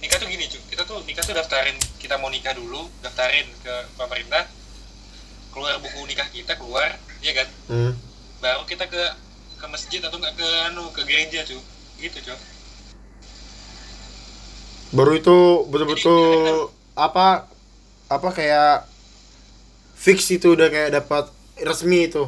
nikah tuh gini cuy kita tuh nikah tuh daftarin kita mau nikah dulu daftarin ke pemerintah keluar buku nikah kita keluar ya kan? Hmm. baru kita ke ke masjid atau nggak ke anu ke gereja cuy gitu cuy baru itu betul-betul apa apa kayak fix itu udah kayak dapat resmi itu.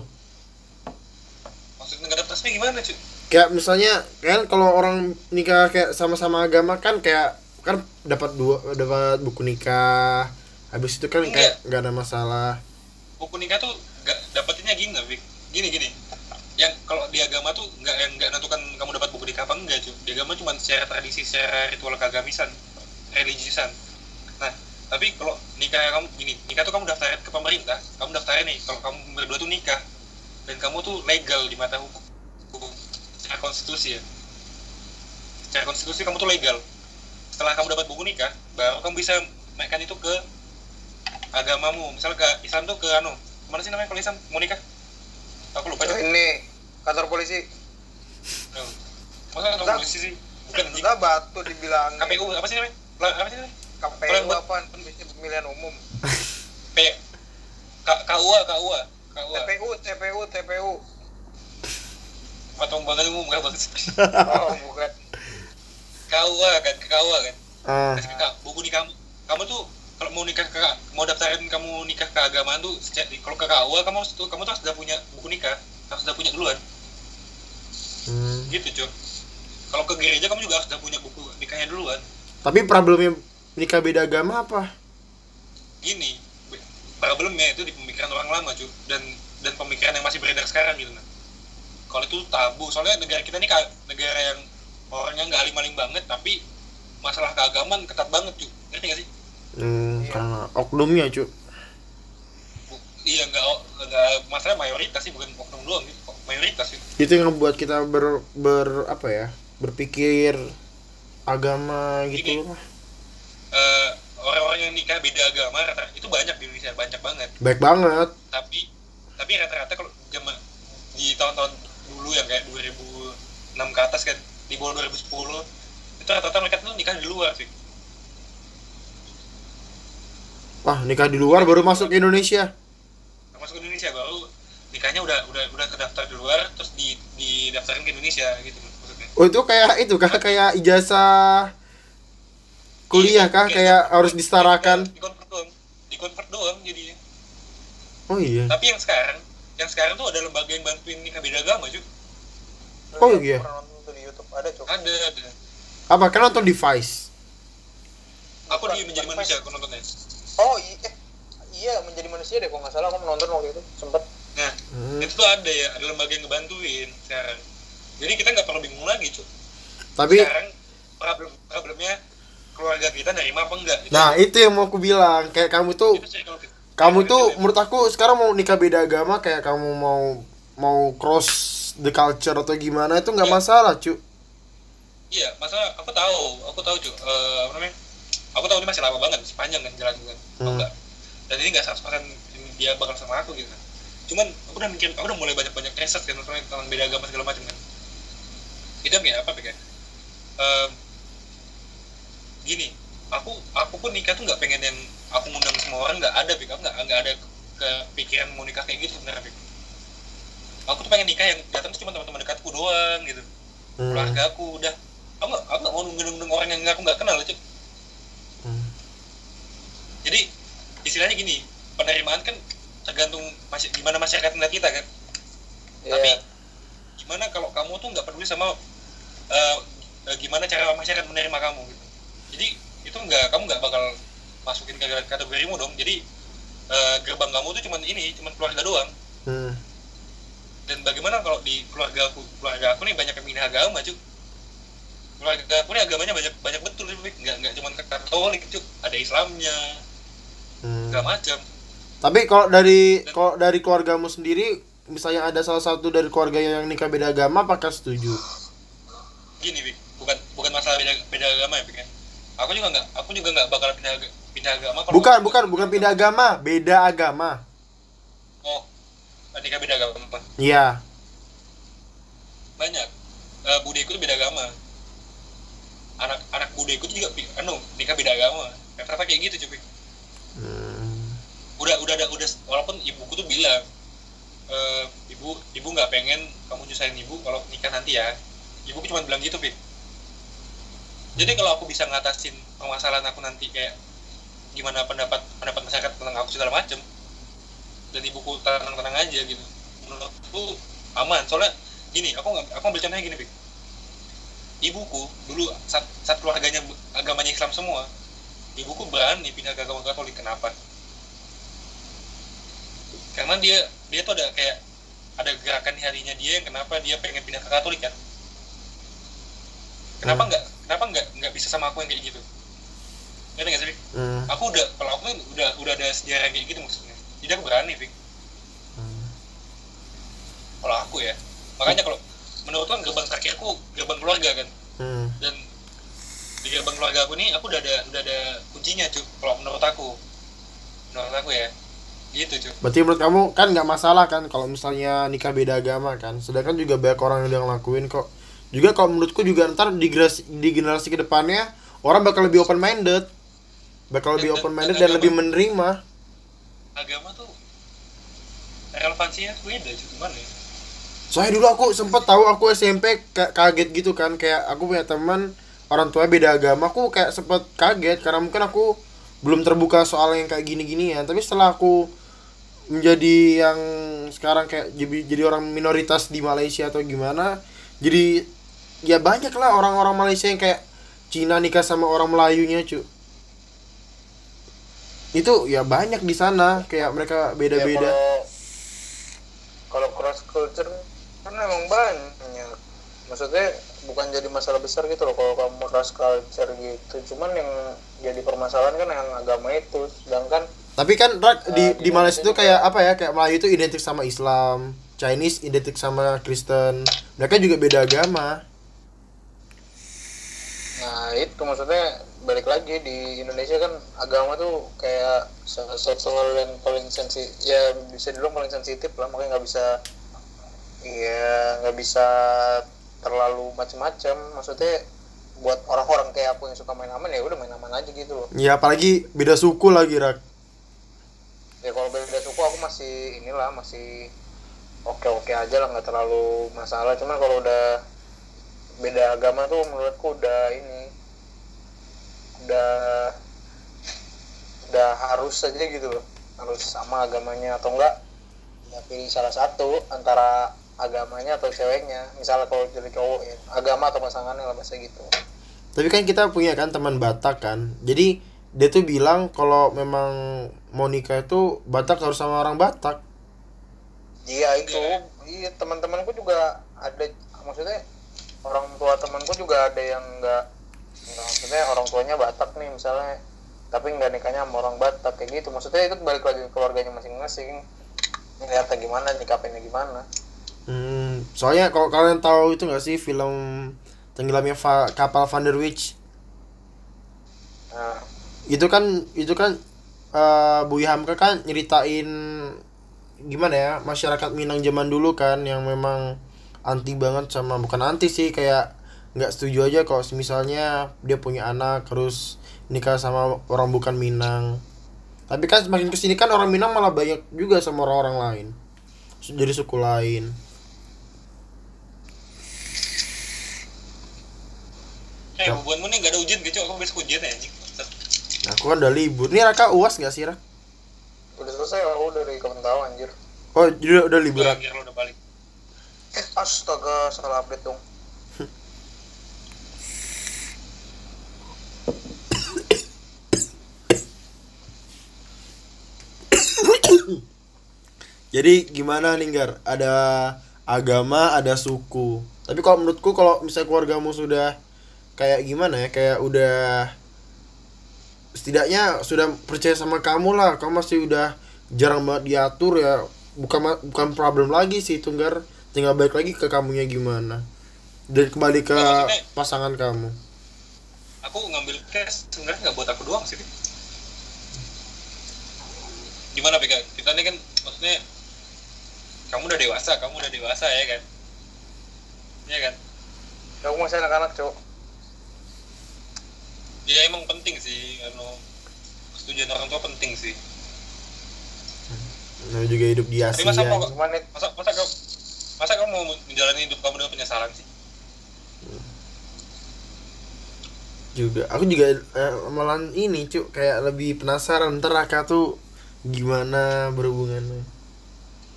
Maksudnya nggak daftar resmi gimana cuy kayak misalnya kan kalau orang nikah kayak sama-sama agama kan kayak kan dapat dua dapat buku nikah. Habis itu kan kayak nggak ada masalah. Buku nikah tuh nggak dapetinnya gini Vic. gini gini. Yang kalau di agama tuh nggak yang nggak nentukan kamu dapat buku nikah apa enggak cuy. Di agama cuma secara tradisi secara ritual keagamisan religiusan nah tapi kalau nikah kamu gini nikah tuh kamu daftarin ke pemerintah. Kamu daftarin nih kalau kamu berdua tuh nikah. Dan kamu tuh legal di mata hukum hukum. Secara konstitusi ya. Secara konstitusi kamu tuh legal setelah kamu dapat buku nikah baru kamu bisa naikkan itu ke agamamu. Misalnya ke Islam tuh ke anu mana sih namanya kalau Islam? Mau nikah? Aku lupa Oh, ini kantor polisi. Masa kantor polisi sih? Bukan enggak batu dibilang KPU apa sih namanya? Apa sih namanya? KPU apa Pemilihan Umum. P KUA KUA KUA TPU TPU TPU atau banget umum nggak banget oh bukan KUA kan ke KUA kan. Ah. Kasih ke K- buku di kamu. Kamu tuh kalau mau nikah ke mau daftarin kamu nikah ke agamaan tuh sejak kalau ke KUA kamu harus tuh kamu tuh harus udah punya buku nikah harus udah punya duluan. Hmm. gitu cuy kalau ke gereja kamu juga harus udah punya buku nikahnya duluan. Tapi problemnya nikah beda agama apa? Gini problemnya itu di pemikiran orang lama cuy dan dan pemikiran yang masih beredar sekarang gitu nah kalau itu tabu soalnya negara kita ini negara yang orangnya nggak alim-alim banget tapi masalah keagamaan ketat banget cuy ngerti gak sih? Hmm, Iya. karena oknumnya cu Bu- iya nggak nggak masalah mayoritas sih bukan oknum doang gitu mayoritas sih? Itu yang membuat kita ber, ber apa ya berpikir agama gitu lah Eh, orang-orang yang nikah beda agama rata itu banyak di Indonesia banyak banget. Baik banget. Tapi tapi rata-rata kalau zaman di tahun-tahun dulu yang kayak 2006 ke atas kan di bawah 2010 itu rata-rata mereka tuh nikah di luar sih. Wah nikah di luar baru masuk ke Indonesia? Masuk ke Indonesia baru nikahnya udah udah udah terdaftar di luar terus di didaftarin ke Indonesia gitu maksudnya. Oh itu kayak itu kah? Kayak ijazah kuliah kah? Kayak harus disetarakan? Di convert doang. Di convert doang jadinya. Oh iya. Tapi yang sekarang yang sekarang tuh ada lembaga yang bantuin nikah beda agama cuy Oh, iya. di YouTube. Ada cok. Ada ada. Apa kan nonton device? Aku di menjadi manusia aku nontonnya. Oh iya eh, iya menjadi manusia deh kalau nggak salah. Aku nonton waktu itu sempet. Nah Hmm. itu tuh ada ya ada lembaga yang ngebantuin. Sekarang. Jadi kita nggak perlu bingung lagi cuy tapi sekarang problem problemnya keluarga kita nerima apa enggak Itu- nah itu yang mau aku bilang. Kayak kamu tuh kamu tuh menurut aku sekarang mau nikah beda agama kayak kamu mau mau cross the culture atau gimana itu nggak masalah cu iya masalah aku tahu aku tahu cuy Eh, apa namanya? Aku tahu ini masih lama banget masih panjang kan jalan kan Aku Hmm. enggak. Dan ini nggak 100% dia bakal sama aku gitu. Kan cuman aku udah mikir aku udah mulai banyak banyak riset kan tentang tentang beda agama segala macam kan. Itu kayak apa kayak Em, gini aku aku pun nikah tuh nggak pengen yang aku ngundang semua orang nggak ada pik aku nggak nggak ada kepikiran mau nikah kayak gitu sebenarnya pik aku tuh pengen nikah yang datang tuh cuma teman-teman dekatku doang gitu Hmm. keluarga aku udah aku nggak aku nggak mau nunggu-nunggu orang yang aku nggak kenal cuy Hmm. jadi istilahnya gini penerimaan kan tergantung masy- gimana masyarakat melihat kita kan tapi Iya. gimana kalau kamu tuh nggak peduli sama eh, eh, gimana cara masyarakat menerima kamu gitu jadi itu nggak kamu nggak bakal masukin ke kategorimu dong jadi eh, gerbang kamu tuh cuman ini cuman keluarga doang. Dan bagaimana kalau di keluarga aku keluarga aku nih banyak yang pindah agama cuy keluarga aku nih agamanya banyak banyak betul nggak nggak cuma katolik cuy ada Islamnya. Hmm. segala macam. Tapi kalau dari kalau dari keluargamu sendiri misalnya ada salah satu dari keluarga yang nikah beda agama apakah setuju? Gini Pik. bukan bukan masalah beda beda agama ya Pik, ya. aku juga nggak aku juga nggak bakal pindah pindah agama kalau bukan bukan bukan pindah agama. Beda agama. Oh nikah beda agama. Iya. Banyak. Uh, budiku tuh beda agama. Anak anak muda ikut juga anu nikah beda agama. Rata-rata kayak gitu cuy Hmm. udah udah ada udah walaupun ibuku tuh bilang e, ibu ibu nggak pengen kamu nyusahin ibu kalau nikah nanti ya. Ibuku cuma bilang gitu Pik jadi kalau aku bisa ngatasin permasalahan aku nanti kayak gimana pendapat pendapat masyarakat tentang aku segala macem dan ibuku tenang-tenang aja gitu. Menurutku aman. Soalnya gini aku nggak aku ambil contohnya gini Pik ibuku dulu saat, saat keluarganya agamanya Islam semua ibuku berani pindah ke agama Katolik. Kenapa? Karena dia dia tuh ada kayak ada gerakan di harinya dia yang kenapa dia pengen pindah ke Katolik kan? Kenapa Hmm. nggak kenapa nggak nggak bisa sama aku yang kayak gitu? Ngerti nggak sih? Hmm. aku udah kalau aku kan udah udah ada sejarah kayak gitu maksudnya jadi aku berani Pik Hmm. kalau aku ya makanya kalau menurut kan gerbang kaki aku gerbang keluarga kan Hmm. dan di gerbang keluarga aku nih aku udah ada udah ada kuncinya cuy kalau menurut aku menurut aku ya gitu cuy Berarti menurut kamu kan nggak masalah kan kalau misalnya nikah beda agama kan. Sedangkan juga banyak orang yang udah ngelakuin kok. Juga kalau menurutku juga ntar di generasi, di generasi ke depannya orang bakal lebih open minded. Bakal lebih open minded dan lebih menerima. Agama tuh relevansinya beda cuy gimana ya. Soalnya dulu aku sempet tahu aku SMP ka- kaget gitu kan kayak aku punya teman orang tua beda agama aku kayak sempet kaget karena mungkin aku belum terbuka soal yang kayak gini-gini ya tapi setelah aku menjadi yang sekarang kayak jadi, jadi orang minoritas di Malaysia atau gimana jadi ya banyak lah orang-orang Malaysia yang kayak Cina nikah sama orang Melayunya cu itu ya banyak di sana kayak mereka Ya, beda-beda kalau kalau cross culture kan emang banyak maksudnya bukan jadi masalah besar gitu loh kalau kamu cross culture gitu cuman yang jadi permasalahan kan yang agama itu sedangkan Tapi kan Rak, di Eh, di di Malaysia itu kayak apa ya? Kayak Melayu itu identik sama Islam, Chinese identik sama Kristen. Mereka juga beda agama. nah itu maksudnya balik lagi di Indonesia kan agama tuh kayak hal yang paling sensitif ya bisa dibilang paling sensitif lah makanya nggak bisa ya nggak bisa terlalu macem-macem. Maksudnya buat orang-orang kayak aku yang suka main aman ya udah main aman aja gitu loh. Ya apalagi beda suku lagi Rak. ya kalau beda suku aku masih inilah masih oke oke aja lah nggak terlalu masalah. Cuman kalau udah beda agama tuh menurutku udah ini udah udah harus aja gitu loh harus sama agamanya atau enggak ya pilih salah satu antara agamanya atau ceweknya misalnya kalau jadi cowok ya agama atau pasangannya lah bahasa gitu Tapi kan kita punya kan teman Batak kan. Jadi dia tuh bilang kalau memang mau nikah itu Batak harus sama orang Batak. Iya itu, iya teman-temanku juga ada, maksudnya orang tua temanku juga ada yang nggak, maksudnya orang tuanya Batak nih misalnya, tapi nggak nikahnya sama orang Batak kayak gitu. Maksudnya itu balik lagi ke keluarganya masing-masing. Ngeliatnya gimana, nyikapinnya gimana. Hmm, soalnya kalau kalian tahu itu nggak sih film tenggelamnya Va- kapal Van der Witch? Nah, itu kan itu kan eh Buya Hamka kan nyeritain gimana ya masyarakat Minang zaman dulu kan yang memang anti banget sama bukan anti sih kayak nggak setuju aja kalau misalnya dia punya anak terus nikah sama orang bukan Minang tapi kan semakin ke sini kan orang Minang malah banyak juga sama orang-orang lain jadi suku lain eh Ya. hubunganmu nih nggak ada ujian gitu aku besok ujian ya anjing nah, aku kan udah libur nih Raka uas nggak sih Rak? udah selesai aku dari kapan tahu anjir. oh jadi udah, udah libur udah Rak. akhir lo udah balik Eh, astaga, salah update dong. Jadi gimana nih Gar? Ada agama, ada suku. Tapi kalau menurutku kalau misalnya keluargamu sudah kayak gimana ya? Kayak udah setidaknya sudah percaya sama kamu lah. Kamu masih udah jarang banget diatur ya. Bukan bukan problem lagi sih itu Gar. Tinggal balik lagi ke kamunya gimana. Dan kembali ke Nah, maksudnya- pasangan kamu. aku ngambil cash sebenarnya nggak buat aku doang sih. Gimana Pika kita ini kan maksudnya kamu udah dewasa kamu udah dewasa ya kan? Iya kan? Ya, aku masih anak-anak, cowok. ya emang penting sih anu kesetujuan orang tua penting sih. Nah, juga hidup di tapi Asia. masa mau cuman it- masa masa kamu masa kamu mau menjalani hidup kamu dengan penyesalan sih? Juga aku juga eh, malah ini cuk kayak lebih penasaran. Ntar Raka tuh gimana berhubungannya?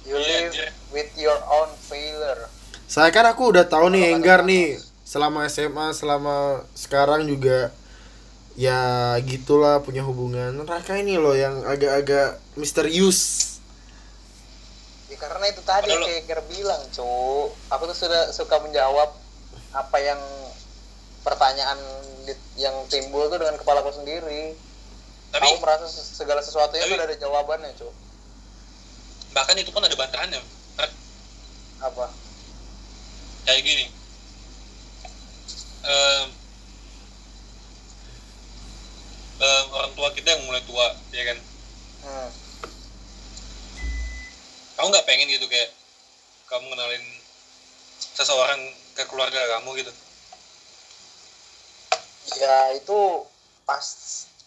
You Iya, live with your own failure. Saya kan aku udah tahu nih Enggar nih selama SMA selama sekarang juga ya gitulah punya hubungan. Raka ini loh yang agak-agak misterius. Ya karena itu tadi Padahal- kayak Ger bilang cu aku tuh sudah suka menjawab apa yang pertanyaan yang timbul tuh dengan kepalaku sendiri tapi aku merasa se- segala tuh udah ada jawabannya cu bahkan itu pun ada bantahannya. Apa? Kayak gini. Em, em, orang tua kita yang mulai tua ya kan? Hmm. kamu nggak pengen gitu kayak kamu kenalin seseorang ke keluarga kamu gitu? Ya itu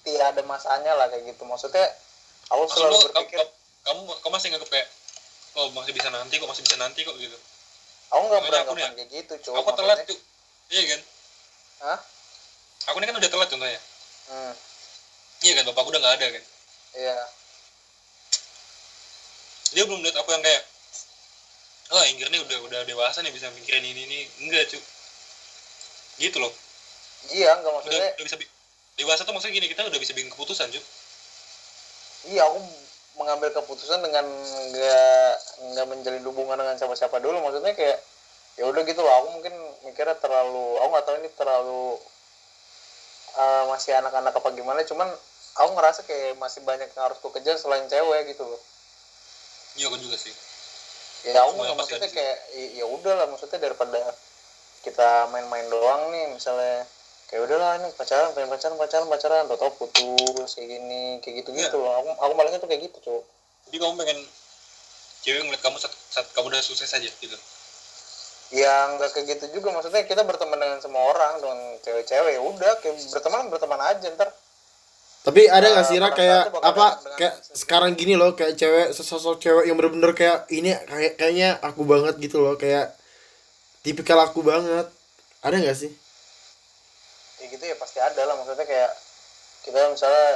pasti ada masanya lah kayak gitu. Maksudnya aku Maksud selalu berpikir kamu, kamu, kamu masih nganggep kayak oh masih bisa nanti kok masih bisa nanti kok gitu? Aku nggak aku beranggapan kayak gitu cu aku telat tuh iya kan? Hah? aku ini kan udah telat contohnya. Hmm. iya kan bapakku udah nggak ada kan? Iya. Dia belum lihat aku yang kayak oh Inggir nih udah udah dewasa nih bisa mikirin ini ini. Enggak cu. Gitu loh. Iya nggak udah, maksudnya udah bisa bi- dewasa tuh maksudnya gini kita udah bisa bikin keputusan cu iya aku mengambil keputusan dengan nggak nggak menjalin hubungan dengan siapa-siapa dulu. Maksudnya kayak ya udah gitu loh. Aku mungkin mikirnya terlalu aku nggak tahu ini terlalu eh, masih anak-anak apa gimana. Cuman aku ngerasa kayak masih banyak yang harus ku kejar selain cewek gitu loh. Iya aku juga sih. Ya aku Semua nggak pasti maksudnya kayak ya udah lah. Maksudnya daripada kita main-main doang nih misalnya kayak udahlah ini pacaran pengen pacaran pacaran pacaran. Tau tau putus kayak gini kayak gitu gitu Iya. loh. Aku aku malahnya tuh kayak gitu cuy jadi kamu pengen cewek ngeliat kamu saat, saat kamu udah sukses aja gitu? Ya nggak kayak gitu juga. Maksudnya kita berteman dengan semua orang dengan cewek-cewek. Ya udah kayak berteman berteman aja ntar. Tapi ada nggak sih Ra kayak apa kayak sekarang gini loh kayak cewek sesosok cewek yang bener-bener kayak ini kayak kayaknya aku banget gitu loh. Kayak tipikal aku banget. Ada nggak sih kayak gitu ya pasti ada lah. Maksudnya kayak kita misalnya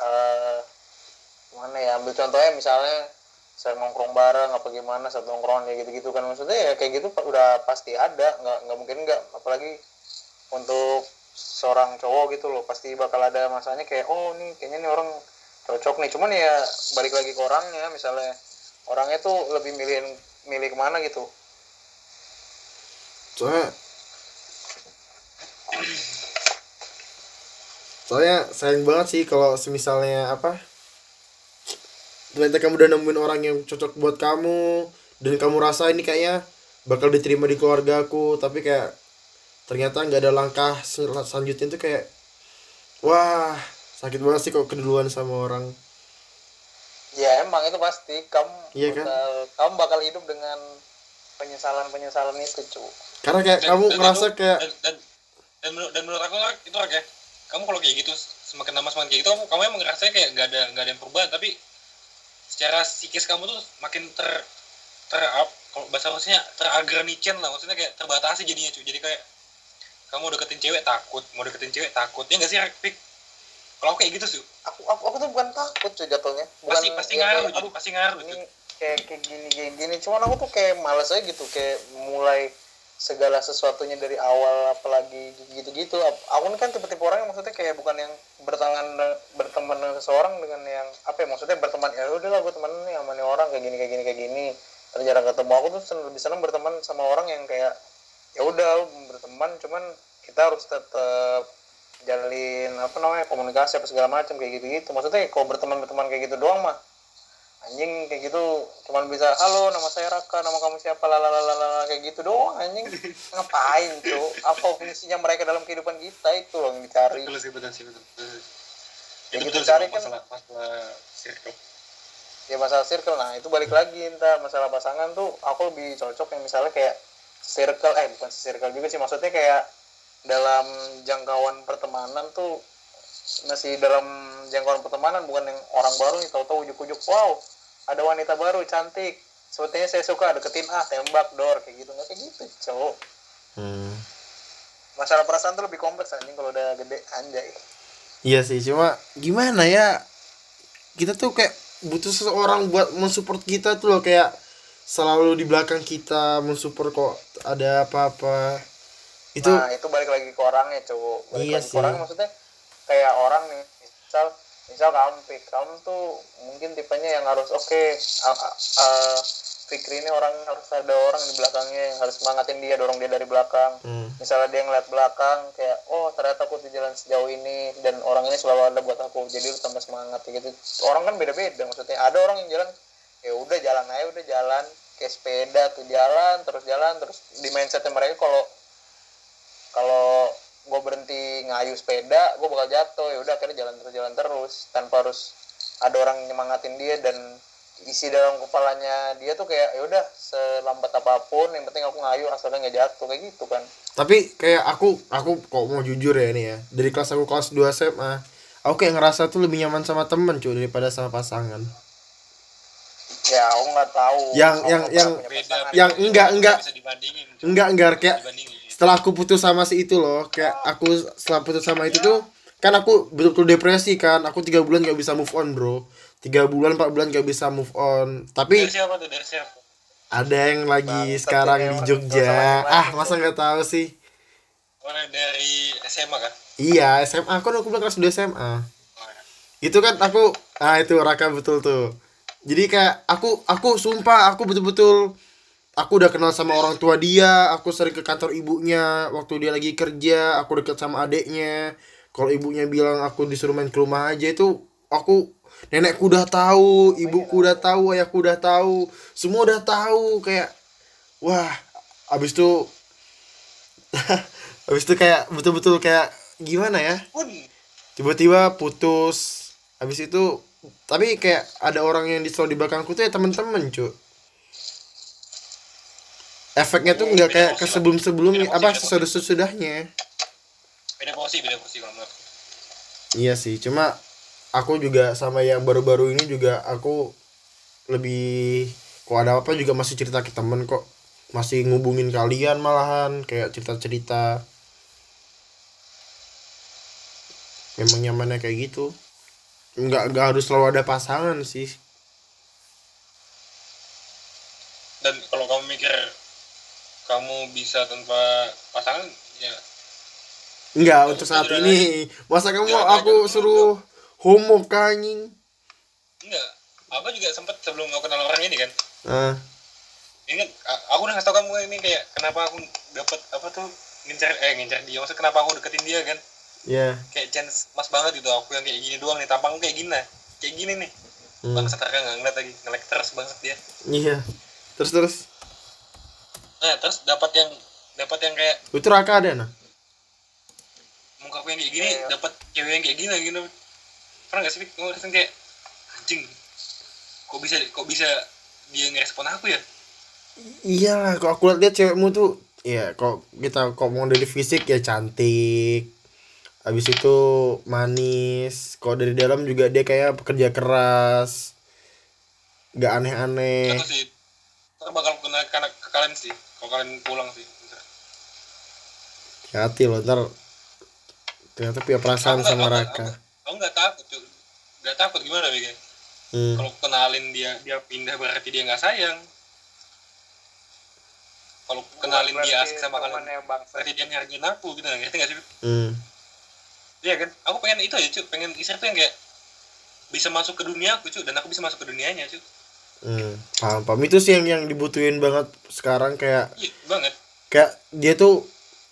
eh mana ya ambil contohnya misalnya saya nongkrong bareng apa gimana satu nongkrong kayak gitu gitu kan. Maksudnya ya kayak gitu udah pasti ada. Nggak nggak mungkin nggak. Apalagi untuk seorang cowok gitu loh pasti bakal ada masanya kayak oh nih kayaknya nih orang cocok nih. Cuman ya balik lagi ke orangnya. Misalnya orangnya tuh lebih milih milih ke mana gitu. Soalnya soalnya sayang banget sih kalau semisalnya apa ternyata kamu udah nemuin orang yang cocok buat kamu dan kamu rasa ini kayaknya bakal diterima di keluarga aku tapi kayak ternyata nggak ada langkah sel- selanjutnya itu kayak wah sakit banget sih kok keduluan sama orang Ya emang itu pasti kamu Iya kan? bakal kamu bakal hidup dengan penyesalan penyesalan itu cu. karena kayak kamu dan ngerasa itu- kayak dan, dan, dan, menurut, dan menurut aku itu ya kamu kalau kayak gitu semakin lama semakin kayak gitu kamu, kamu emang ngerasa kayak gak ada gak ada yang perubahan tapi secara psikis kamu tuh makin ter ter up kalau bahasa maksudnya teragranicen lah maksudnya kayak terbatasi jadinya cuy jadi kayak kamu deketin cewek takut mau deketin cewek takut ya nggak sih Rak? Pik? kalau kayak gitu sih Aku, aku aku tuh bukan takut cuy jatuhnya. Bukan pasti pasti ya, ngaruh jadi pasti ngaruh ini cuy kayak kayak gini kayak gini. Cuman aku tuh kayak males aja gitu kayak mulai segala sesuatunya dari awal apalagi gitu-gitu. Aku kan tipe-tipe orang yang maksudnya kayak bukan yang bertangan berteman dengan seseorang dengan yang apa ya maksudnya berteman ya udahlah gue temen nih sama nih orang kayak gini kayak gini kayak gini. Terus jarang ketemu aku tuh seneng, lebih seneng berteman sama orang yang kayak ya udah berteman cuman kita harus tetap jalin apa namanya komunikasi apa segala macam kayak gitu gitu maksudnya kalau berteman berteman kayak gitu doang mah anjing kayak gitu. Cuman bisa halo nama saya Raka nama kamu siapa? Lalalala kayak gitu doang anjing. Ngapain tuh apa fungsinya mereka dalam kehidupan kita? Itu loh yang dicari. Betul sih betul sih betul, betul. Yang itu betul sih cari Bang, kan- masalah masalah circle. Ya masalah circle. Nah itu balik lagi ntar masalah pasangan tuh aku lebih cocok yang misalnya kayak circle eh bukan circle juga sih maksudnya kayak dalam jangkauan pertemanan tuh masih dalam jangkauan pertemanan bukan yang orang baru nih tahu-tahu ujuk-ujuk wow ada wanita baru cantik. Sepertinya saya suka deketin ah tembak dor kayak gitu. Nggak kayak gitu cowok. Hmm. masalah perasaan tuh lebih kompleks anjing kalau udah gede anjay. Iya sih cuma gimana ya kita tuh kayak butuh seseorang buat mensupport kita tuh loh kayak selalu di belakang kita mensupport kok ada apa-apa. Itu nah itu balik lagi ke orangnya cowok. Balik Iya lagi sih. ke orangnya maksudnya kayak orang nih misal misal kamu pik kamu tuh mungkin tipenya yang harus oke Fikri ini orang harus ada orang di belakangnya yang harus semangatin dia dorong dia dari belakang hmm. misalnya dia ngeliat belakang kayak oh ternyata aku di jalan sejauh ini dan orang ini selalu ada buat aku jadi lu tambah semangat gitu orang kan beda-beda maksudnya ada orang yang jalan ya udah jalan aja udah jalan kayak sepeda tuh jalan terus jalan terus di mindsetnya mereka kalau kalau gue berhenti ngayu sepeda gue bakal jatuh. Ya udah akhirnya jalan terus jalan terus. Tanpa harus ada orang nyemangatin dia dan isi dalam kepalanya dia tuh kayak ya udah selambat apa pun yang penting aku ngayu asalnya nggak jatuh. Kayak gitu kan. Tapi kayak aku aku kok mau jujur ya ini ya dari kelas aku kelas 2 SMA aku kayak ngerasa tuh lebih nyaman sama temen cuy daripada sama pasangan. Ya aku nggak tahu. Yang- Aku yang- yang- yang beda, enggak- nggak enggak. bisa dibandingin cuy. enggak enggak kayak dibandingin setelah aku putus sama si itu loh kayak aku setelah putus sama itu tuh kan aku betul-betul depresi kan aku tiga bulan gak bisa move on bro. Tiga bulan empat bulan gak bisa move on. Tapi dari siapa tuh? Dari siapa? ada yang lagi sekarang di Jogja. ah masa nggak tahu sih? Orang dari SMA kan? Iya SMA kan aku bilang kelas 2 SMA oh, ya. itu kan aku ah itu Raka betul tuh. Jadi kayak aku aku sumpah aku betul-betul aku udah kenal sama orang tua dia aku sering ke kantor ibunya waktu dia lagi kerja aku deket sama adeknya. Kalau ibunya bilang aku disuruh main ke rumah aja itu aku nenekku udah tahu ibuku udah tahu ayahku udah tahu semua udah tahu kayak wah abis itu abis itu kayak betul-betul kayak gimana ya? Tiba-tiba putus habis itu tapi kayak ada orang yang di selalu di belakangku tuh ya temen-temen cu efeknya tuh nggak kayak ke sebelum sebelumnya apa sesudah sesudahnya beda porsi beda kalau menurut iya sih cuma aku juga sama yang baru-baru ini juga aku lebih kok ada apa juga masih cerita ke temen kok. Masih ngubungin kalian malahan kayak cerita-cerita. Memang nyamannya kayak gitu. Nggak nggak harus selalu ada pasangan sih. Dan kalau kamu mikir kamu bisa tanpa pasangan ya. Enggak untuk saat ini. masa kamu mau aku suruh homo kanying enggak. Aku juga sempet sebelum aku kenal orang ini kan. Ah. Ini kan aku udah ngasih tau kamu ini kayak kenapa aku dapat apa tuh ngincar eh ngincar dia. Maksudnya kenapa aku deketin dia kan. Ya kayak chance mas banget gitu aku yang kayak gini doang nih. Tampang kayak gini nah kayak gini nih. Hmm. bangsat nggak ngeliat lagi. Ngelek terus bangsat dia. Iya. Terus terus nah terus dapat yang dapat yang kayak itu Raka ada nah? Muka aku yang kayak gini Iya. dapat cewek yang kayak gini lagi gitu pernah gak sih? Kamu ngerasain kayak anjing kok bisa kok bisa dia ngerespon aku ya? Iyalah kok aku lihat cewekmu tuh ya kok kita kok mau dari fisik ya cantik. Habis itu manis. Kok dari dalam juga dia kayak pekerja keras. Nggak aneh-aneh. Atau sih ntar bakal kena kena ke kalian sih kalau kalian pulang sih hati loh ntar ternyata punya perasaan sama Raka. aku- nggak takut cuy nggak takut gimana Bega hmm. kalau kenalin dia dia pindah berarti dia nggak sayang. Kalau kenalin dia asik sama kalian berarti dia ngargain aku gitu ngerti nggak sih? Hmm. Iya kan? Aku pengen itu aja cuy pengen istri tuh yang kayak bisa masuk ke dunia aku cuy dan aku bisa masuk ke dunianya cuy Hmm, paham paham. Itu sih yang yang dibutuhin banget sekarang kayak iya banget. kayak dia tuh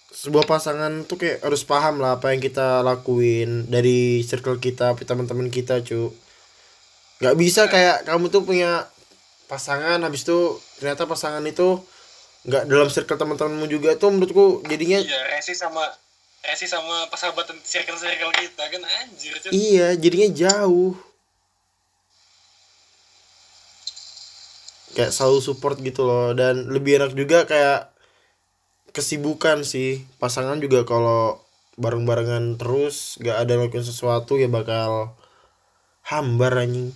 sebuah pasangan tuh kayak harus paham lah apa yang kita lakuin dari circle kita teman-teman kita cu. Nggak bisa kayak kamu tuh punya pasangan habis itu ternyata pasangan itu nggak dalam circle teman-temanmu juga tuh menurutku jadinya iya resi sama resi sama persahabatan circle circle kita kan anjir cuy iya jadinya jauh kayak selalu support gitu loh. Dan lebih enak juga kayak kesibukan sih. Pasangan juga kalau bareng-barengan terus gak ada ngelakuin sesuatu ya bakal hambar anjing.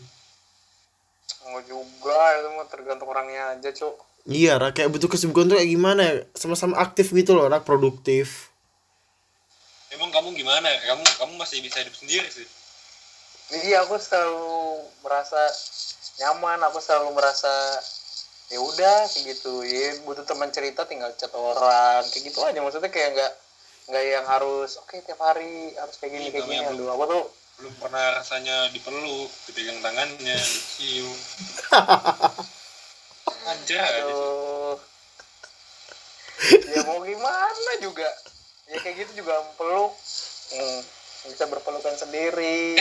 Enggak juga itu mah tergantung orangnya aja cuk. Iya Ra, kayak butuh kesibukan tuh kayak gimana ya? Sama-sama aktif gitu loh Ra, produktif. Emang kamu gimana? Kamu kamu masih bisa hidup sendiri sih? Jadi aku selalu merasa nyaman aku selalu merasa ya udah kayak gitu. Ya butuh teman cerita tinggal chat orang kayak gitu aja. Maksudnya kayak nggak nggak yang harus oke tiap hari harus kayak gini Iya, kayak gini. aduh aku tuh belum pernah rasanya dipeluk dipegang tangannya dicium. Anjir aduh. Ya mau gimana juga. Ya kayak gitu juga peluk. Hmm, bisa berpelukan sendiri.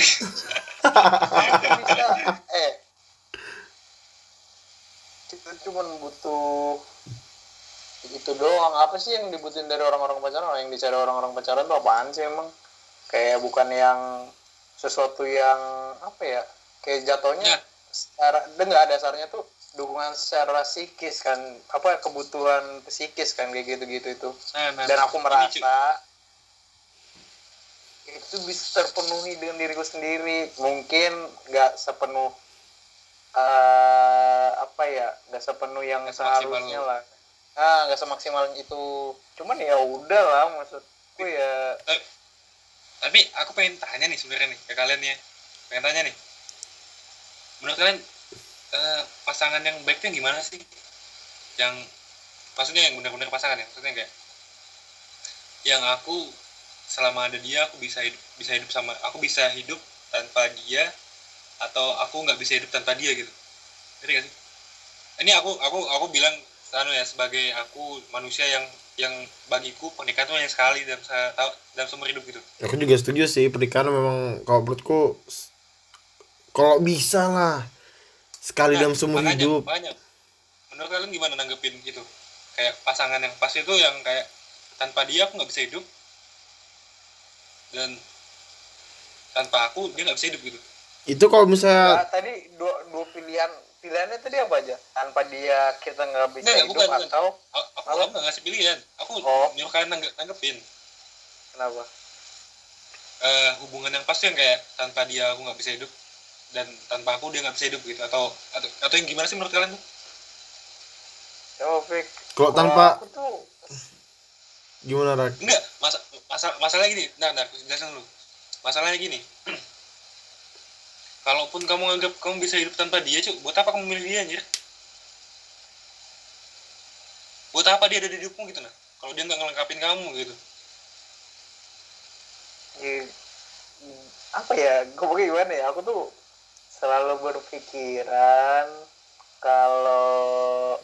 Bisa. Eh kita cuma butuh itu doang. Apa sih yang dibutuhin dari orang-orang pacaran? Yang dicari orang-orang pacaran tuh apaan sih emang? Kayak bukan yang sesuatu yang apa ya kayak jatuhnya Ya. secara dasarnya tuh dukungan secara psikis kan. Apa kebutuhan psikis kan kayak gitu-gitu itu. Nah, nah, dan aku ini, cuy. merasa itu bisa terpenuhi dengan diriku sendiri. Mungkin nggak sepenuh eh apa ya nggak sepenuh yang semaksimal seharusnya lu. lah. Ah nggak semaksimal itu. Cuman ya udah lah maksudku ya. Eh, tapi aku pengen tanya nih sebenarnya nih ke kalian ya. Pengen tanya nih. Menurut kalian eh, pasangan yang baik tuh yang gimana sih? Yang maksudnya yang benar-benar pasangan ya? Maksudnya kayak yang aku selama ada dia aku bisa hidup bisa hidup sama aku bisa hidup tanpa dia atau aku nggak bisa hidup tanpa dia gitu. Ngerti gak sih ini aku aku aku bilang anu ya sebagai aku manusia yang yang bagiku pernikahan itu hanya sekali dalam se- dalam seumur hidup gitu. Aku juga setuju sih pernikahan memang kalau menurutku kalau bisa lah sekali Nah, dalam seumur makanya, hidup. makanya. menurut kalian gimana nanggepin itu kayak pasangan yang pas itu yang kayak tanpa dia aku nggak bisa hidup. Dan tanpa aku dia nggak bisa hidup gitu. Itu kalau misalnya Nah, tadi dua, dua pilihan pilihannya tadi apa aja? Tanpa dia kita nggak bisa Nggak, hidup bukan, bukan. atau aku Apa? aku nggak ngasih pilihan. Aku Oh. nyuruh kalian nangge- nanggepin. Kenapa? Eh, hubungan yang pas tuh yang kayak tanpa dia aku nggak bisa hidup dan tanpa aku dia nggak bisa hidup gitu. Atau atau atau yang gimana sih menurut kalian tuh? Coba Fik. Kalau tanpa aku tuh gimana Rak? enggak masa masalah masalahnya gini. Nah nah aku jelasin dulu. Masalahnya gini kalaupun kamu anggap kamu bisa hidup tanpa dia cuk buat apa kamu milih dia anjir? Buat apa dia ada di hidupmu gitu nah kalau dia nggak ngelengkapin kamu gitu. Ya, apa ya gue gimana ya? Aku tuh selalu berpikiran kalau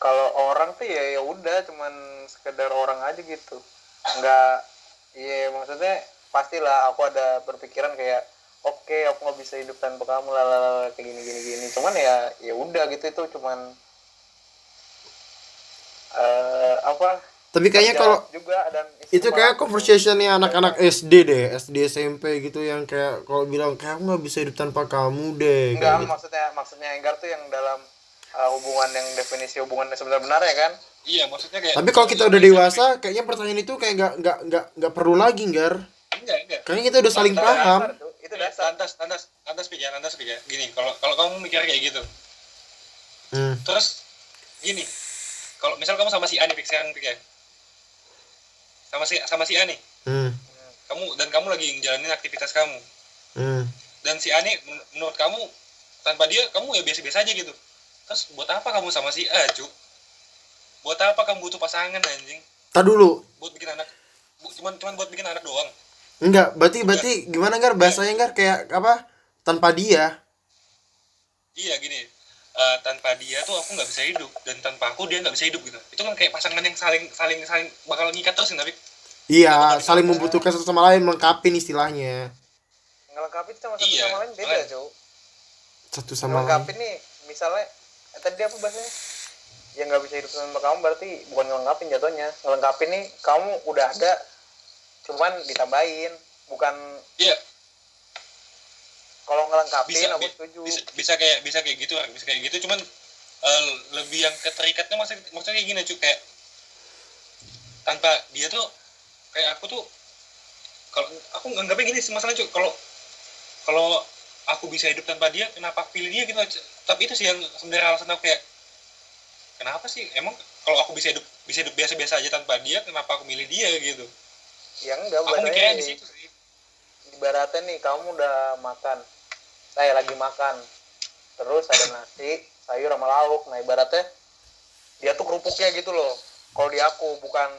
kalau orang tuh ya ya udah cuman sekedar orang aja gitu. Nggak ya maksudnya pastilah aku ada berpikiran kayak oke aku nggak bisa hidup tanpa kamu lah kayak gini gini gini cuman ya ya udah gitu itu cuman eh apa tapi kayaknya kalau juga dan itu kayak istimewa. conversationnya anak-anak SD deh SD SMP gitu yang kayak kalau bilang kayak aku nggak bisa hidup tanpa kamu deh enggak gitu. maksudnya maksudnya Enggar tuh yang dalam uh, hubungan yang definisi hubungan yang sebenar-benar ya kan iya maksudnya kayak tapi kalau kita udah dewasa kayaknya pertanyaan itu kayak nggak nggak nggak nggak perlu lagi ngar enggak enggak. Kayaknya kita udah saling Dasar, paham. itu Eh, dasar. Lantas lantas lantas pikir lantas pikir gini kalau kalau kamu mikir kayak gitu. Hmm. terus gini. Kalau misal kamu sama si A nih sekarang Fik, ya. Sama si sama si A nih. Hmm. kamu dan kamu lagi ngejalanin aktivitas kamu. Hmm. dan si A nih men- menurut kamu tanpa dia kamu ya biasa-biasa aja gitu. Terus buat apa kamu sama si A cu buat apa kamu butuh pasangan anjing? Tar dulu. Buat bikin anak bu, cuman cuman buat bikin anak doang. Enggak berarti berarti gimana ngar bahasanya ngar kayak apa? Tanpa dia. Iya gini. Eh, tanpa dia tuh aku nggak bisa hidup. Dan tanpa aku dia nggak bisa hidup gitu. Itu kan kayak pasangan yang saling saling saling bakal ngikat terus tapi iya saling membutuhkan satu sama lain melengkapi istilahnya. Ngelengkapi sama satu Iya, sama lain beda cuy satu sama lain. ngelengkapi nih misalnya eh, tadi apa bahasanya yang nggak bisa hidup sama kamu berarti bukan ngelengkapin jatuhnya. Ngelengkapin nih kamu udah ada cuman ditambahin bukan iya. Kalau ngelengkapin bisa aku setuju. bisa bisa kayak bisa kayak gitu bisa kayak gitu cuman eh, lebih yang keterikatnya maksudnya maksudnya kayak gini cuy kayak tanpa dia tuh kayak aku tuh kalau aku nganggapnya gini sih masalahnya cuy kalau kalau aku bisa hidup tanpa dia kenapa pilih dia gitu tapi itu sih yang sebenarnya alasan aku kayak kenapa sih? Emang kalau aku bisa hidup bisa hidup biasa-biasa aja tanpa dia kenapa aku milih dia gitu? Ya enggak aku mikirnya di situ sih. ibaratnya nih kamu udah makan saya lagi makan terus ada nasi sayur sama lauk. Nah ibaratnya dia tuh kerupuknya gitu loh. Kalau di aku bukan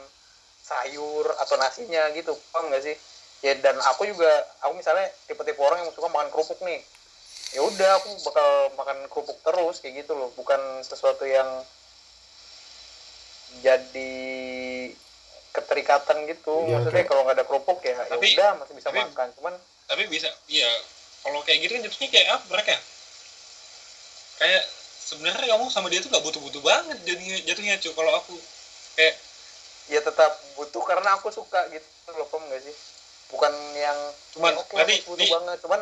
sayur atau nasinya gitu paham nggak sih? Ya dan aku juga aku misalnya tipe-tipe orang yang suka makan kerupuk nih. Ya udah aku bakal makan kerupuk terus kayak gitu loh. Bukan sesuatu yang jadi keterikatan gitu. Iya, maksudnya kayak- kalau nggak ada kerupuk ya ya Tapi- udah masih bisa tapi- makan. Cuman tapi bisa iya. Kalau kayak gitu kan jatuhnya kayak apa mereka? Kayak sebenarnya kamu sama dia tuh nggak butuh-butuh banget jadinya jatuhnya cuy kalau aku. Kayak ya tetap butuh karena aku suka gitu loh paham nggak sih? Bukan yang Cuman, ya, oke berarti aku butuh ini- banget. Cuman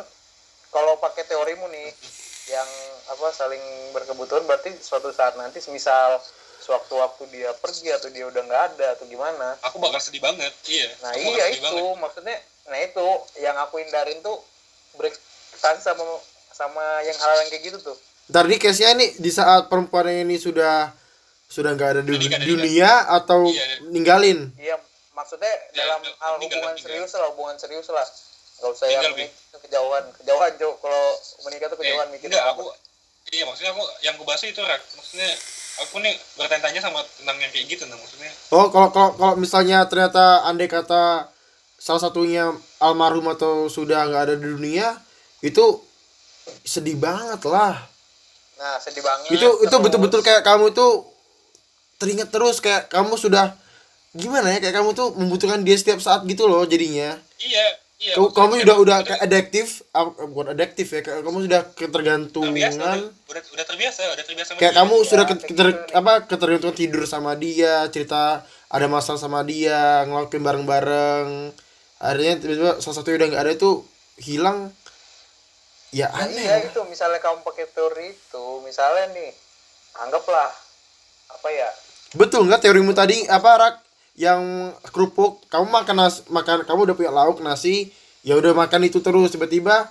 kalau pakai teorimu nih yang apa saling berkebutuhan berarti suatu saat nanti semisal sewaktu-waktu dia pergi atau dia udah nggak ada atau gimana. Aku bakal sedih banget iya. Nah aku iya itu banget. maksudnya nah itu yang aku hindarin tuh berekspresi sama sama yang hal yang kayak gitu tuh. Ntar nih case-nya nih di saat perempuan ini sudah sudah nggak ada di udah dunia atau Iya. ninggalin. iya maksudnya Ya, dalam udah, hal hubungan meninggal. serius lah hubungan serius lah. Nggak usah yang Meninggal, menikah kejauhan. Kejauhan Jo. Kalau menikah tuh Eh, kejauhan mikir enggak aku iya maksudnya aku yang aku bahas itu rak. Maksudnya aku nih bertanya-tanya sama tentang yang kayak gitu nah maksudnya Oh, kalau kalau kalau misalnya ternyata andai kata salah satunya almarhum atau sudah nggak ada di dunia, itu sedih banget lah. nah sedih banget itu itu terus. betul-betul kayak kamu tuh teringat terus kayak kamu sudah gimana ya kayak kamu tuh membutuhkan dia setiap saat gitu loh jadinya. iya iya kamu, kamu kayak- udah kayak adiktif, ah, bukan adiktif ya, kayak kamu sudah terbiasa ketergantungan. udah, udah, udah terbiasa udah terbiasa sama kayak dia. kamu sudah ya, kayak keter- gitu. apa ketergantungan tidur sama dia cerita ada masalah sama dia ngelakuin bareng-bareng. Akhirnya tiba-tiba salah satu udah nggak ada itu hilang. Ya Nah, aneh. iya itu misalnya kamu pakai teori itu misalnya nih anggaplah apa ya? Betul nggak teorimu tadi? Apa rak yang kerupuk kamu makan nas makan kamu udah punya lauk nasi ya udah makan itu terus tiba-tiba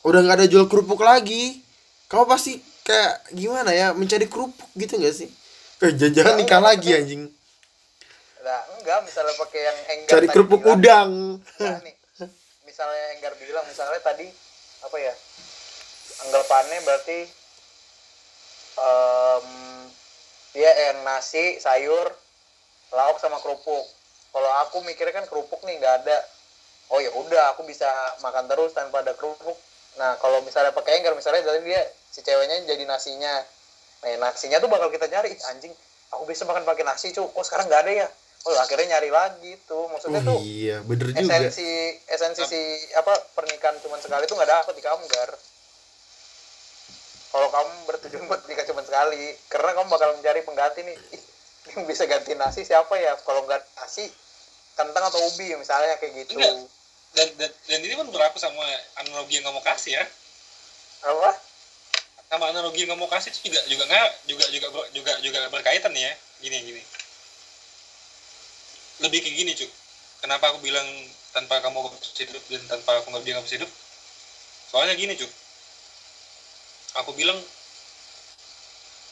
udah nggak ada jual kerupuk lagi. Kamu pasti kayak gimana ya mencari kerupuk gitu nggak sih? Kayak jangan Ya, nikah enggak, lagi tapi- anjing. Nah enggak misalnya pakai yang enggar cari kerupuk bilang. udang. Enggak nih misalnya enggar bilang misalnya tadi apa ya anggapannya berarti em dia yang nasi sayur lauk sama kerupuk. Kalau aku mikirnya kan kerupuk nih nggak ada. Oh ya udah aku bisa makan terus tanpa ada kerupuk. Nah kalau misalnya pakai enggar misalnya dari dia si ceweknya jadi nasinya. Nah nasinya tuh bakal kita nyari. "Ih, anjing aku bisa makan pakai nasi cu kok sekarang nggak ada ya? Oh akhirnya nyari lagi tuh. Maksudnya oh tuh iya bener juga. esensi esensi si apa pernikahan cuma sekali itu nggak dapet di kamu gar kalau kamu bertujuan buat nikah cuma sekali karena kamu bakal mencari pengganti nih. Ih, yang bisa ganti nasi siapa ya? Kalau nggak nasi kentang atau ubi misalnya kayak gitu. Dan, dan, dan ini pun berlaku sama analogi yang kamu kasih ya. Apa? Sama analogi yang kamu kasih itu juga juga nggak juga juga juga juga berkaitan ya. Gini gini. Lebih kayak gini cuy kenapa aku bilang tanpa kamu bisa hidup dan tanpa aku nggak bisa hidup? Soalnya gini cuy aku bilang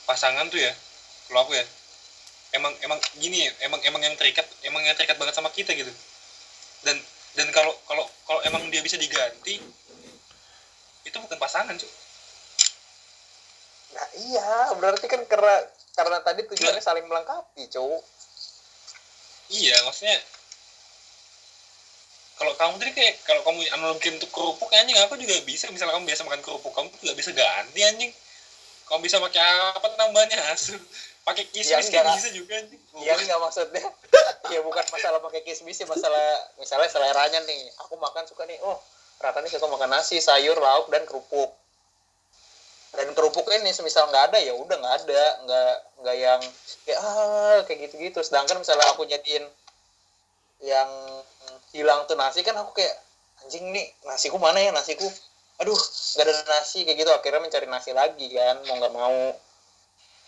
pasangan tuh ya kalau aku ya emang emang gini ya emang emang yang terikat emang yang terikat banget sama kita gitu. Dan dan kalau kalau kalau emang dia bisa diganti itu bukan pasangan cuy nah iya berarti kan karena karena tadi tujuannya saling melengkapi cu Iya, maksudnya kalau kamu tadi kayak kalau kamu analogin untuk kerupuk anjing aku juga bisa. Misalnya kamu biasa makan kerupuk kamu juga bisa ganti anjing. Kamu bisa pakai apa namanya asu pakai Ya, kismis kan enggak. bisa juga anjing. Iya nggak maksudnya. Ya bukan masalah pakai kismis ya masalah misalnya seleranya nih. Aku makan suka nih oh Raka nih suka makan nasi sayur lauk dan kerupuk. Dan kerupuk ini semisal nggak ada ya udah nggak ada. Nggak nggak yang ya ah, kayak gitu gitu sedangkan misalnya aku jadiin yang hilang tuh nasi kan aku kayak anjing nih nasiku mana ya nasiku? Aduh nggak ada nasi kayak gitu. Akhirnya mencari nasi lagi kan mau nggak mau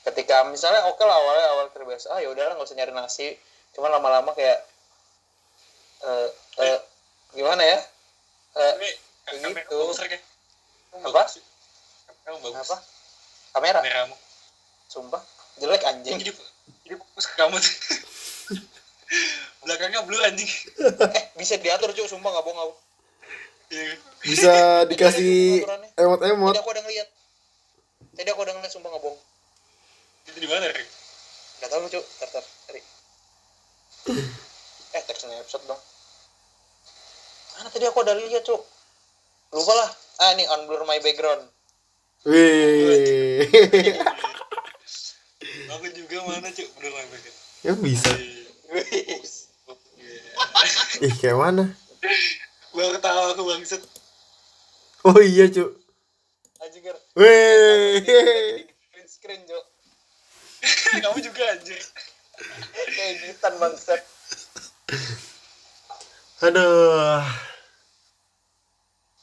ketika misalnya oke lah awalnya awal terbiasa ah ya udahlah nggak usah nyari nasi cuman lama-lama kayak eh eh, gimana ya Eh, Tapi Begitu. kamera bagus ya. Apa? bagus, sih. Kamu bagus. apa kamera Kameramu. sumpah jelek anjing Jadi jadi fokus ke kamu tuh. Belakangnya blur anjing. eh bisa diatur cuy sumpah nggak bohong aku Iya. bisa dikasih emot-emot tadi aku ada ngeliat tadi aku ada ngeliat sumpah nggak bohong Itu di mana, Rek? nggak tahu cuy tar tar cari eh teks snapshot dong. Mana tadi aku ada lihat cuy lupa lah. Ah ini unblur my background. Wih. Aku juga mana, Cuk? Bener lah, Bek. ya bisa. Ih kayak mana? Gua ketawa aku bangsat. oh iya cu anjing Ger. wih. Green screen cuy Kamu juga anjir. kayak editan bangsat. Aduh.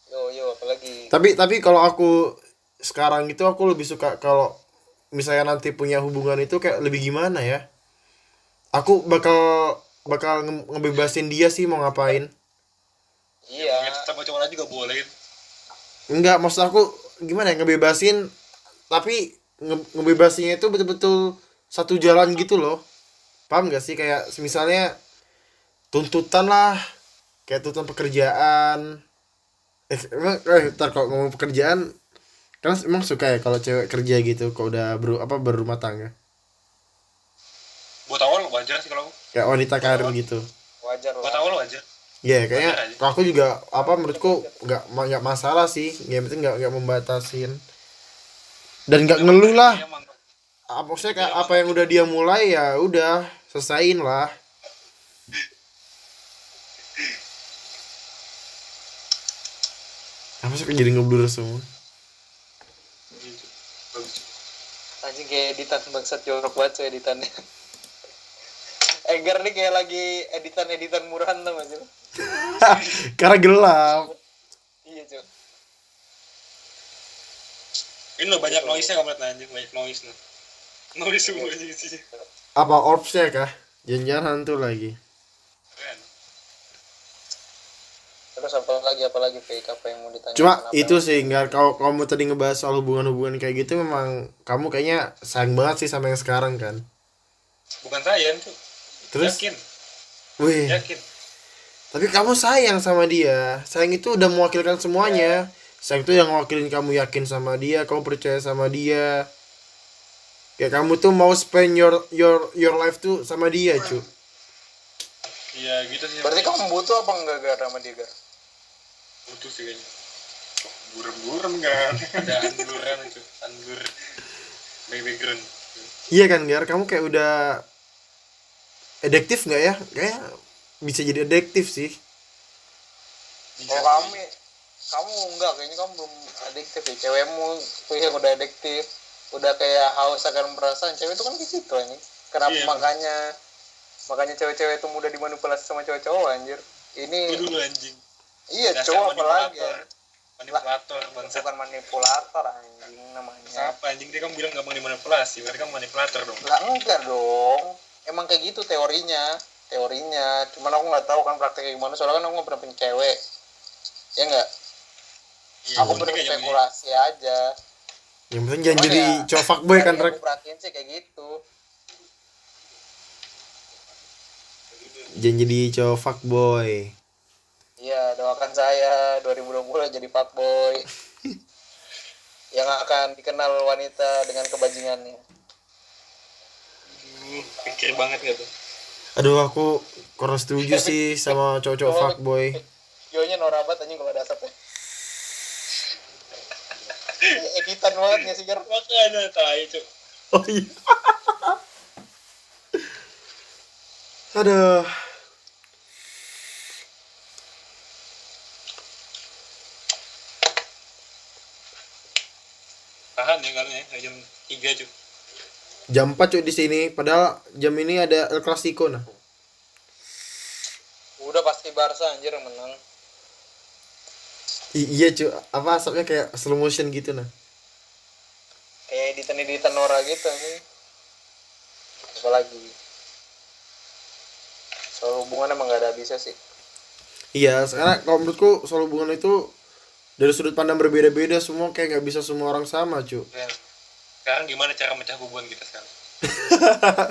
Yo yo apalagi? Tapi tapi kalau aku sekarang itu aku lebih suka kalau misalnya nanti punya hubungan itu kayak lebih gimana ya? Aku bakal bakal nge- ngebebasin dia sih mau ngapain. Iya. Sama cowok lain juga boleh. enggak maksud aku gimana ya? Ngebebasin tapi nge ngebebasinnya itu betul-betul satu jalan gitu loh. Paham gak sih? Kayak misalnya tuntutan lah kayak tuntutan pekerjaan. Eh emang eh ntar kalau ngomong pekerjaan kan emang suka ya kalau cewek kerja gitu kalau udah ber, apa berumah tangga? Buat awal wajar sih kalau aku. kayak wanita karir gitu. Wajar Buat awal wajar. ya kayaknya kalau aku juga apa menurutku nggak nggak masalah sih. Yang penting nggak nggak membatasin. Dan nggak ngeluh lah. Iya. Apa maksudnya kayak apa yang udah dia mulai ya udah selesaiin lah. Apa sih jadi ngeblur semua? Anjing kayak editan bangsat jorok banget cuy editannya. Egar nih kayak lagi editan-editan murahan tuh masih karena gelap. Iya cuy Ini lo banyak noise-nya kamu lihat anjing, banyak noise nih. Noise semua di sini. apa orbsnya kah jangan hantu lagi Keren. terus apa lagi apa lagi fake apa yang mau ditanya cuma itu sih nggak kalau kamu tadi ngebahas soal hubungan-hubungan kayak gitu memang kamu kayaknya sayang banget sih sama yang sekarang kan Bukan sayang, Cuk. terus Yakin, wih yakin. Tapi kamu sayang sama dia. Sayang itu udah mewakilkan semuanya. Sayang itu yang mewakilin kamu yakin sama dia, kamu percaya sama dia. Kayak kamu tuh mau spend your your your life tuh sama dia, cu. Iya, gitu sih. berarti kamu butuh apa enggak gar sama dia gar butuh sih kayaknya. Burem-burem kan. Ada angguran, Cuk. Anggur. Background. Iya kan, Gar? Kamu kayak udah adiktif nggak ya? Kayak bisa jadi adiktif sih. Bisa kalau kamu kamu enggak kayaknya kamu belum adiktif ya cewekmu tuh yang udah adiktif udah kayak haus akan perasaan cewek itu kan gitu ini kenapa Iya. makanya makanya cewek-cewek itu mudah dimanipulasi sama cowok-cowok anjir ini dulu anjing. iya Dasar cowok apalagi manipulator. ya. Manipulator, bangsat. bukan manipulator anjing namanya Apa anjing dia kamu bilang gampang dimanipulasi, berarti kamu manipulator dong. lah enggak dong emang kayak gitu teorinya teorinya cuman aku nggak tahu kan prakteknya gimana soalnya kan aku nggak pernah punya cewek ya enggak Iya, aku berspekulasi aja Yang penting jangan Cuman jadi ya, cowok fuckboy kan, dari Rek. perhatiin sih kayak gitu Jangan jadi cowok fuckboy. iya doakan saya 2020 jadi fuckboy yang akan dikenal wanita dengan kebajingannya pikir banget gak tuh? Aduh, aku kurang setuju sih sama cowok-cowok fuckboy. Yonya norabat anjing kalau ada asapnya editan banget ya sih Gar Makanya tai, Cuk. Oh iya. Aduh. Tahan ya kalian ya, jam 3 Cuk. Jam 4 cuy di sini, padahal jam ini ada El Clasico nah. udah pasti Barca anjir yang menang I- iya cuy, apa asapnya kayak slow motion gitu nah. kayak editan editan Nora gitu anjing apalagi soal hubungan emang gak ada habisnya sih Iya, sekarang kalau menurutku soal hubungan itu dari sudut pandang berbeda-beda semua kayak nggak bisa semua orang sama, cu. Ya. sekarang gimana cara mecah hubungan kita sekarang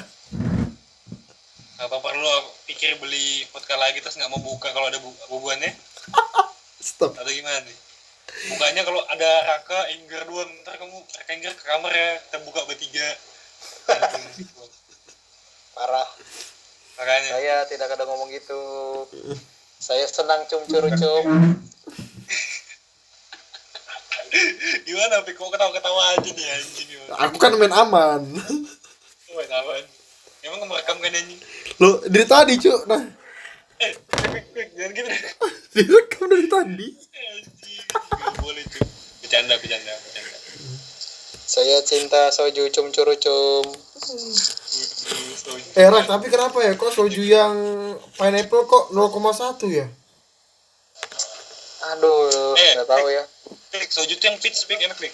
apa perlu pikir beli vodka lagi terus nggak mau buka kalau ada bu- hubungannya Stop. atau gimana nih bukanya kalau ada Raka Ingger doang ntar kamu Raka Ingger ke kamar ya kita buka bertiga parah makanya saya tidak ada ngomong gitu saya senang cum curu cum gimana Pik kok ketawa-ketawa aja nih anjing gimana? Aku kan main aman. Main apaan? Emang merekam kan anjing? Lo dari tadi, cu. Nah, Eh, Pik, Pik, jangan gitu. Direkam dari tadi. Boleh cuy. Bercanda, bercanda, bercanda. saya cinta soju cum curu cum Eh, Rak, tapi kenapa ya kok soju yang pineapple kok 0,1 ya? aduh Eh, nggak tahu ya Pik, soju tuh yang peach, Pik, enak, Pik.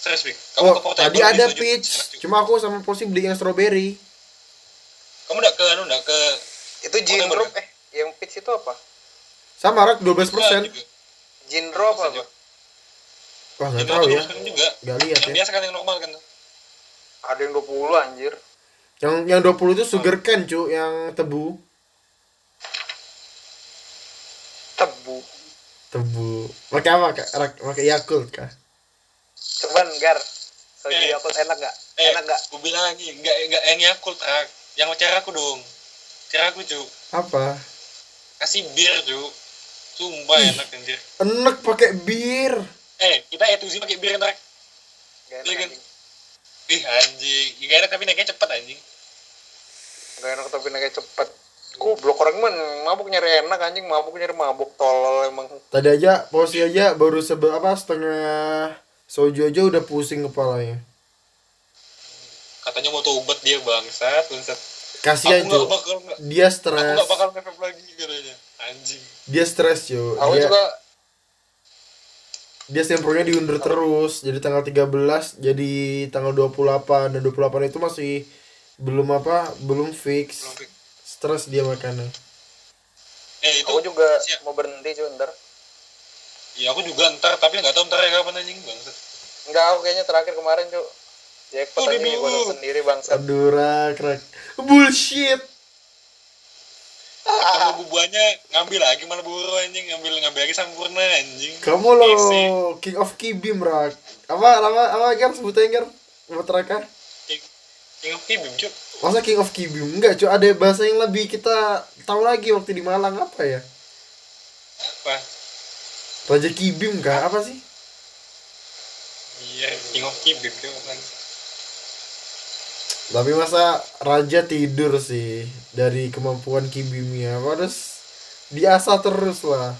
Serius, Pik. Kamu Oh, ke tadi ada soju, peach. enak. Cuma aku sama Posi beli yang strawberry. Kamu udah ke, anu, udah ke... itu gin eh yang pitch itu apa Sama Rak 12%. Enggak juga. gin rope apa Wah, nggak tahu ya. 12% juga. Nggak lihat Yang ya. biasa kan yang normal kan. ada yang 20 anjir Yang yang 20 itu sugar cane, cu, yang tebu. tebu Tebu. Pakai apa, Kak? Rak, pakai Yakult kah? cuman gar soju Eh. yakult enak gak Eh, enak gak gue bilang lagi, enggak, enggak yang Yakult, Rak. Yang cara aku dong. Cara aku, cu. Apa? Kasih bir, cu. Sumpah Ih. enak, anjir. Enak pakai bir. Eh, kita etusi pakai bir ntar. gak enak kan? anjing. Ih, anjing. Gak enak tapi naiknya cepet, anjing. gak enak tapi naiknya cepet Goblok orang mah mabuk nyari enak anjing mabuk nyari mabuk tolol emang Tadi aja Posi aja baru sebe apa setengah soju aja udah pusing kepalanya. Katanya mau tobat dia, bangsat, bangsat. Kasihan, Aku bakal, Dia aku stres. gak bakal ngefek lagi, katanya. Anjing. Dia stres, cu. aku Dia juga dia sempronya diundur terus. Jadi tanggal 13 jadi tanggal 28 dan 28 itu masih belum apa? Belum fix. Belum fix. Stres dia makanya. Eh, itu. aku juga siap. mau berhenti cuy ntar Ya, aku juga ntar, tapi gak tau ntar ya kapan, anjing, bangsat. enggak aku kayaknya terakhir kemarin cuy jackpot anjing dulu. gue sendiri bangsat Aduh, rak, rak. Bullshit. Ketemu bubuannya ngambil lagi malah buru anjing, ngambil ngambil lagi sampurna anjing. Kamu lo. King of Kibim, rak. Apa apa apa Ger sebutannya Ger? Buat Raka? King, King of Kibim, cuk. Masa King of Kibim? Enggak, cuy. Ada bahasa yang lebih kita tahu lagi waktu di Malang apa ya? Apa? Raja Kibim kah? Apa sih? Iya, King of Kibim, cuk. Tapi masa raja tidur sih dari kemampuan Kibimnya. Harus diasah terus lah.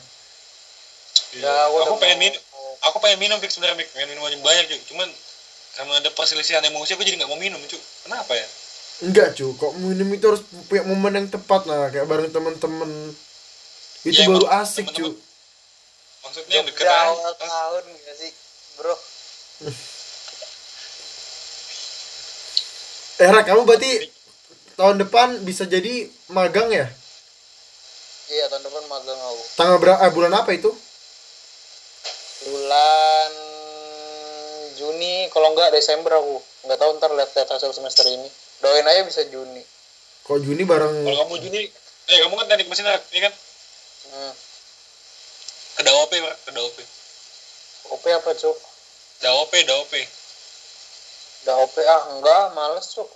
Iya. Ya, gua aku pengen minum, aku pengen minum Fik sebenarnya pengen minum aja banyak cuk. Cuman karena ada perselisihan emosi aku jadi nggak mau minum cuk. Kenapa ya? Enggak, cuy. Kok minum itu harus punya momen yang tepat lah, kayak bareng temen-temen. Itu Ya, baru asik, cuy. Maksudnya aja. awal tahun gak sih bro Era kamu berarti tahun depan bisa jadi magang ya? iya tahun depan magang aku Tanggal berapa? Eh, bulan apa itu? bulan Juni kalau enggak Desember aku nggak tahu ntar lihat lihat hasil semester ini doain aja bisa Juni Kok Juni bareng Kalau kamu Juni, eh kamu kan teknik mesin iya kan? hmm. Ke DAOP, Pak. Ke DAOP. OP apa cuk DAOP, DAOP. Udah OP ah enggak males cuk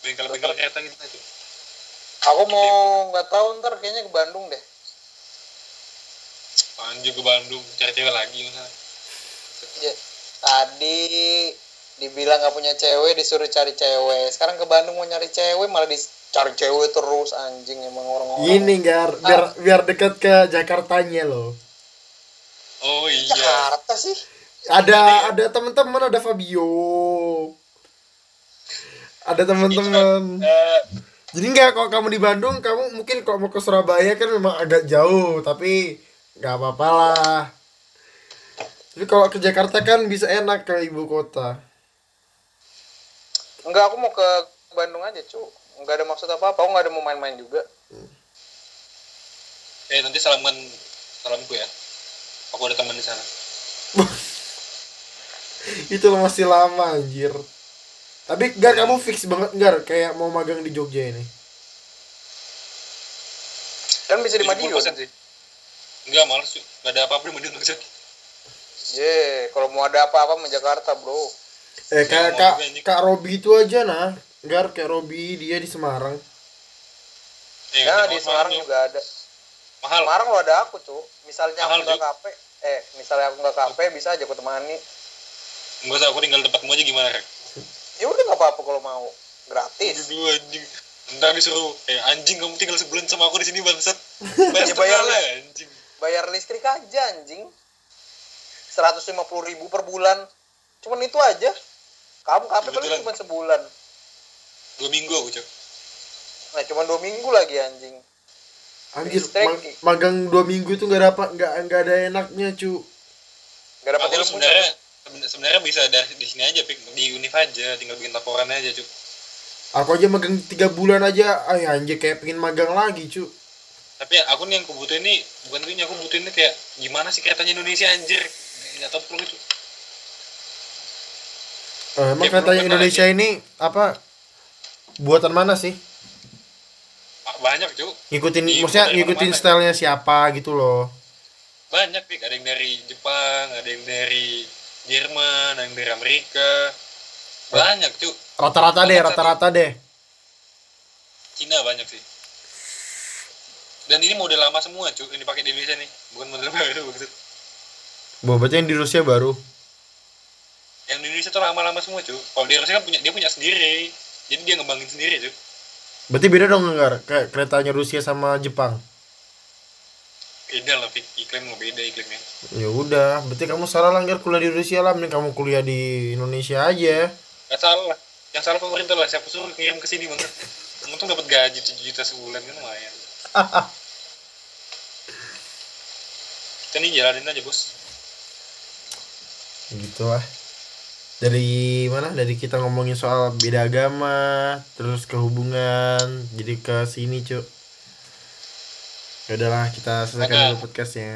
Bengkel-bengkel kereta gitu cuk. aku mau nggak tahu ntar kayaknya ke Bandung deh Anjir ke Bandung, cari cewek lagi? Ya, tadi dibilang nggak punya cewek disuruh cari cewek sekarang ke Bandung mau nyari cewek malah dicari cewek terus anjing emang orang-orang Ini Gar, biar biar dekat ke Jakartanya loh. Oh iya. Jakarta sih Ada ada teman-teman, ada Fabio. Ada teman-teman. Eh, Jadi enggak kalau kamu di Bandung, kamu mungkin kalau mau ke Surabaya kan memang agak jauh, tapi nggak apa-apa lah. Tapi kalau ke Jakarta kan bisa enak ke ibu kota. enggak aku mau ke Bandung aja cu nggak ada maksud apa apa, nggak ada mau main-main juga. eh nanti salaman salamku ya aku ada teman di sana itu masih lama anjir tapi gar kamu fix banget gar kayak mau magang di Jogja ini Kan bisa di Madiun. 70% sih enggak males cuy nggak ada apa-apa di Madiun maksud Ye, kalau mau ada apa-apa sama Jakarta, Bro. eh kayak kak anjing. kak Robi itu aja nah gar kayak Robi dia di Semarang eh, Ya, di Semarang juga ada. mahal Semarang lo ada aku, Cuk. Misalnya Mahal, aku nggak. KP, eh, misalnya aku nggak KP bisa aja aku temani. Enggak usah aku tinggal tempatmu aja gimana rek Ya udah nggak apa-apa kalau mau. Gratis. Aduh anjing Ntar disuruh Eh anjing kamu tinggal sebulan sama aku di sini bangsat Ya, Bayar bayar setengah lah. anjing Bayar listrik aja, anjing. 150 ribu per bulan. Cuman itu aja. Kamu KP paling cuma sebulan. Dua minggu aku cok Nah, cuma dua minggu lagi anjing. anjir Listrik. mag- magang dua minggu itu nggak dapat nggak nggak ada enaknya cu Gak dapat ilmu sebenarnya seben- sebenarnya bisa dari di sini aja Pik. Di univ aja Tinggal bikin laporan aja cok aku aja magang tiga bulan aja. Ay anjir kayak pengen magang lagi cu Tapi aku nih yang aku butuhin nih Bukan ini aku butuhin nih kayak Gimana sih keretanya Indonesia anjir? Gak tau perlu itu Eh, emang Ya, Indonesia ini apa buatan mana sih? Banyak cok ngikutin Iya, maksudnya ngikutin stylenya siapa gitu loh. Banyak Pik. Ada yang dari Jepang Ada yang dari Jerman Ada yang dari Amerika Banyak cok rata-rata deh rata-rata deh Cina banyak sih. Dan ini model lama semua, cuy. Ini pakai di Indonesia nih, bukan model baru maksud. Berarti yang di Rusia baru Yang di Indonesia tuh lama-lama semua, cuy. Kalau di Rusia kan punya dia punya sendiri. Jadi dia ngembangin sendiri, cuy. berarti beda dong enggak kayak keretanya Rusia sama Jepang Beda lah, Fik. Iklim mau beda iklimnya. ya udah berarti kamu salah lah Nggar, kuliah di Rusia lah mending kamu kuliah di Indonesia aja Gak salah. Yang salah pemerintah lah. Siapa suruh kirim ke sini banget. Untung dapat gaji 7 juta sebulan kan lumayan. Kita nih jalanin aja, Bos. gitu lah dari mana dari kita ngomongin soal beda agama terus kehubungan jadi ke sini cuk ya udahlah kita selesaikan dulu podcastnya